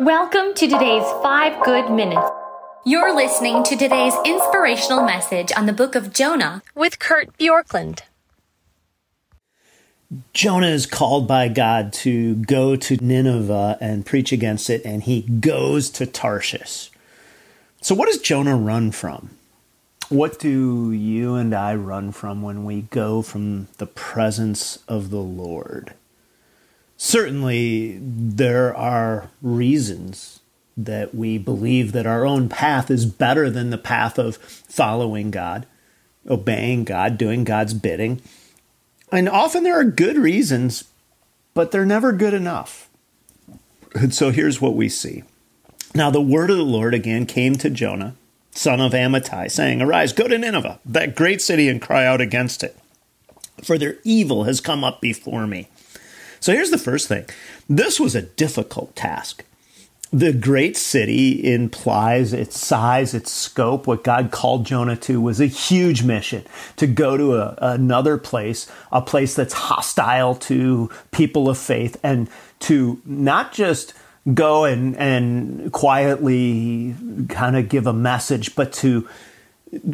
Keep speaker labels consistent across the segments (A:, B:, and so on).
A: Welcome to today's Five Good Minutes. You're listening to today's inspirational message on the book of Jonah with Kurt Bjorklund.
B: Jonah is called by God to go to Nineveh and preach against it, and he goes to Tarshish. So, what does Jonah run from? What do you and I run from when we go from the presence of the Lord? Certainly there are reasons that we believe that our own path is better than the path of following God, obeying God, doing God's bidding. And often there are good reasons, but they're never good enough. And so here's what we see. Now the word of the Lord again came to Jonah, son of Amittai, saying, Arise, go to Nineveh, that great city, and cry out against it. For their evil has come up before me. So here's the first thing this was a difficult task. The great city implies its size, its scope. What God called Jonah to was a huge mission to go to a, another place, a place that's hostile to people of faith, and to not just go and, and quietly kind of give a message, but to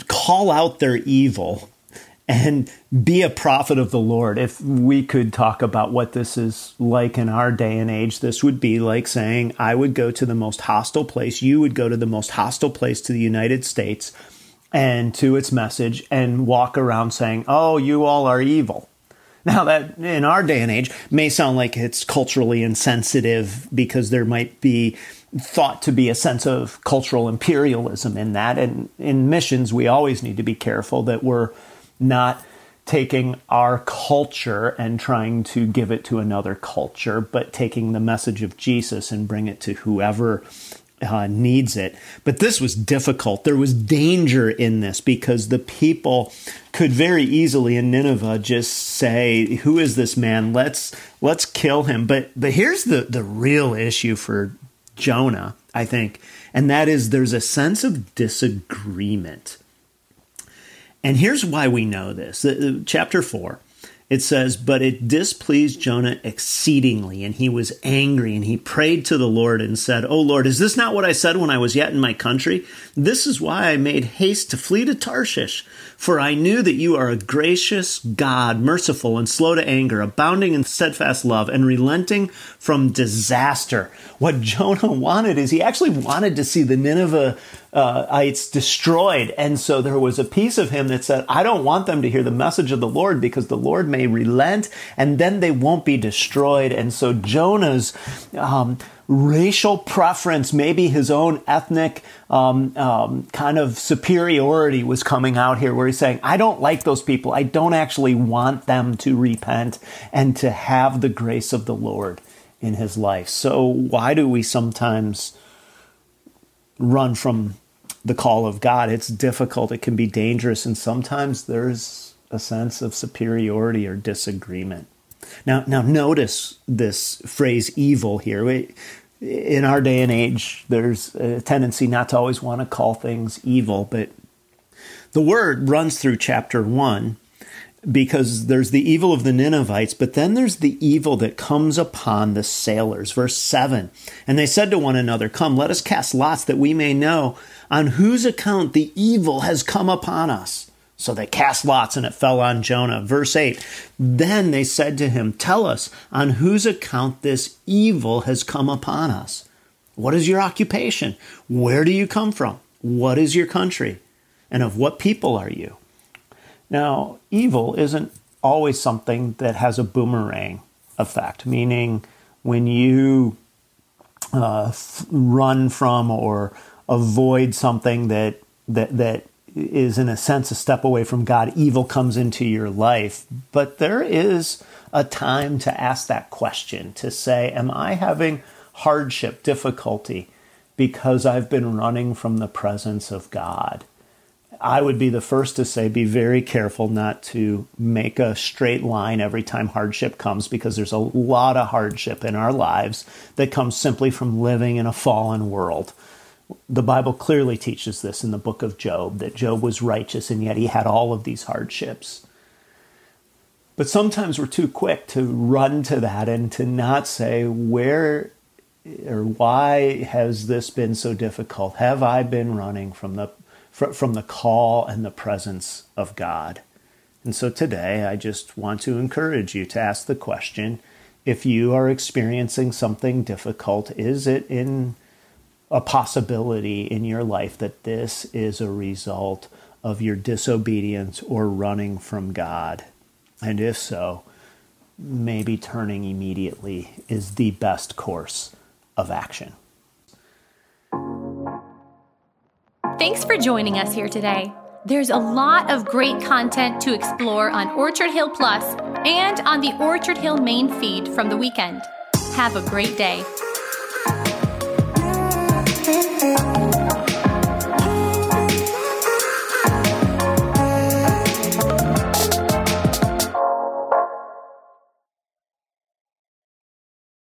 B: call out their evil and be a prophet of the Lord. If we could talk about what this is like in our day and age, this would be like saying, I would go to the most hostile place, you would go to the most hostile place to the United States and to its message and walk around saying, Oh, you all are evil. Now, that in our day and age may sound like it's culturally insensitive because there might be thought to be a sense of cultural imperialism in that. And in missions, we always need to be careful that we're not taking our culture and trying to give it to another culture, but taking the message of Jesus and bring it to whoever uh, needs it. But this was difficult. There was danger in this because the people could very easily in Nineveh just say, "Who is this man? Let's let's kill him." But but here's the the real issue for Jonah, I think, and that is there's a sense of disagreement and here's why we know this. Chapter 4, it says, But it displeased Jonah exceedingly, and he was angry, and he prayed to the Lord and said, O Lord, is this not what I said when I was yet in my country? This is why I made haste to flee to Tarshish, for I knew that you are a gracious God, merciful and slow to anger, abounding in steadfast love, and relenting from disaster. What Jonah wanted is he actually wanted to see the Nineveh uh, it's destroyed. And so there was a piece of him that said, I don't want them to hear the message of the Lord because the Lord may relent and then they won't be destroyed. And so Jonah's um, racial preference, maybe his own ethnic um, um, kind of superiority was coming out here where he's saying, I don't like those people. I don't actually want them to repent and to have the grace of the Lord in his life. So why do we sometimes run from the call of God. It's difficult, it can be dangerous, and sometimes there's a sense of superiority or disagreement. Now, now notice this phrase evil here. We, in our day and age, there's a tendency not to always want to call things evil, but the word runs through chapter one because there's the evil of the Ninevites, but then there's the evil that comes upon the sailors. Verse 7 And they said to one another, Come, let us cast lots that we may know on whose account the evil has come upon us. So they cast lots and it fell on Jonah. Verse 8 Then they said to him, Tell us on whose account this evil has come upon us. What is your occupation? Where do you come from? What is your country? And of what people are you? Now, evil isn't always something that has a boomerang effect, meaning when you uh, run from or avoid something that that that is in a sense a step away from God, evil comes into your life. But there is a time to ask that question to say, Am I having hardship, difficulty, because I've been running from the presence of God? I would be the first to say be very careful not to make a straight line every time hardship comes because there's a lot of hardship in our lives that comes simply from living in a fallen world. The Bible clearly teaches this in the book of Job that Job was righteous and yet he had all of these hardships. But sometimes we're too quick to run to that and to not say, where or why has this been so difficult? Have I been running from the from the call and the presence of God? And so today I just want to encourage you to ask the question if you are experiencing something difficult, is it in a possibility in your life that this is a result of your disobedience or running from God? And if so, maybe turning immediately is the best course of action.
A: Thanks for joining us here today. There's a lot of great content to explore on Orchard Hill Plus and on the Orchard Hill main feed from the weekend. Have a great day. Mm-hmm.